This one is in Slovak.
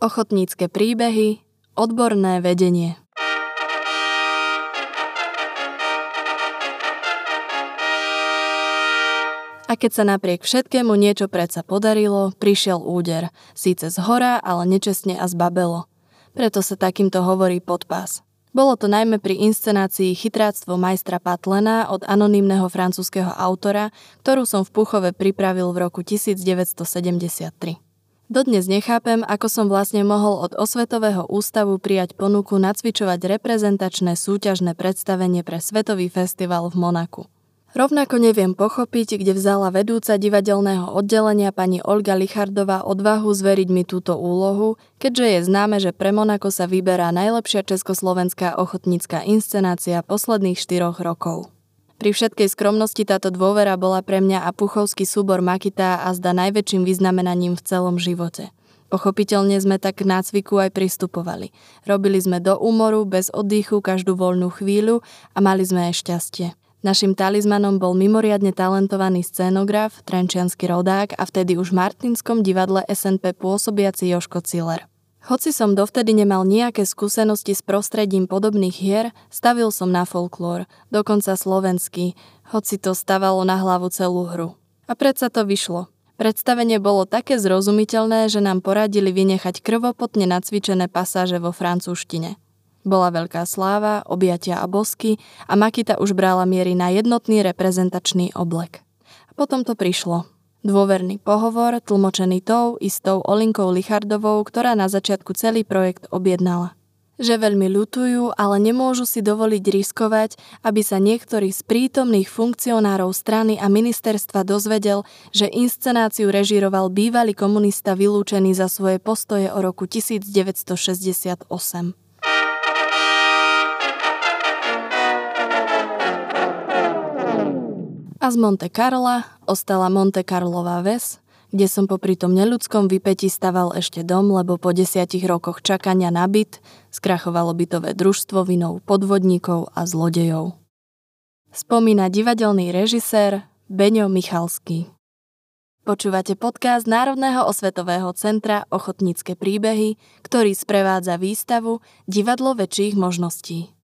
Ochotnícke príbehy, odborné vedenie. A keď sa napriek všetkému niečo predsa podarilo, prišiel úder. Síce z hora, ale nečestne a zbabelo. Preto sa takýmto hovorí podpás. Bolo to najmä pri inscenácii Chytráctvo majstra Patlena od anonymného francúzského autora, ktorú som v Puchove pripravil v roku 1973. Dodnes nechápem, ako som vlastne mohol od Osvetového ústavu prijať ponuku nacvičovať reprezentačné súťažné predstavenie pre Svetový festival v Monaku. Rovnako neviem pochopiť, kde vzala vedúca divadelného oddelenia pani Olga Lichardová odvahu zveriť mi túto úlohu, keďže je známe, že pre Monako sa vyberá najlepšia československá ochotnícka inscenácia posledných štyroch rokov. Pri všetkej skromnosti táto dôvera bola pre mňa a puchovský súbor Makita a zda najväčším vyznamenaním v celom živote. Pochopiteľne sme tak k nácviku aj pristupovali. Robili sme do úmoru, bez oddychu, každú voľnú chvíľu a mali sme aj šťastie. Našim talizmanom bol mimoriadne talentovaný scénograf, trenčiansky rodák a vtedy už v Martinskom divadle SNP pôsobiaci Joško Ciller. Hoci som dovtedy nemal nejaké skúsenosti s prostredím podobných hier, stavil som na folklór, dokonca slovenský, hoci to stavalo na hlavu celú hru. A predsa to vyšlo. Predstavenie bolo také zrozumiteľné, že nám poradili vynechať krvopotne nacvičené pasáže vo francúzštine. Bola veľká sláva, objatia a bosky a Makita už brala miery na jednotný reprezentačný oblek. A potom to prišlo. Dôverný pohovor, tlmočený tou istou Olinkou Lichardovou, ktorá na začiatku celý projekt objednala. Že veľmi ľutujú, ale nemôžu si dovoliť riskovať, aby sa niektorý z prítomných funkcionárov strany a ministerstva dozvedel, že inscenáciu režíroval bývalý komunista vylúčený za svoje postoje o roku 1968. A z Monte Carla ostala Monte Carlová ves, kde som popri tom neľudskom vypeti staval ešte dom, lebo po desiatich rokoch čakania na byt skrachovalo bytové družstvo vinou podvodníkov a zlodejov. Spomína divadelný režisér Beňo Michalský. Počúvate podcast Národného osvetového centra Ochotnícke príbehy, ktorý sprevádza výstavu Divadlo väčších možností.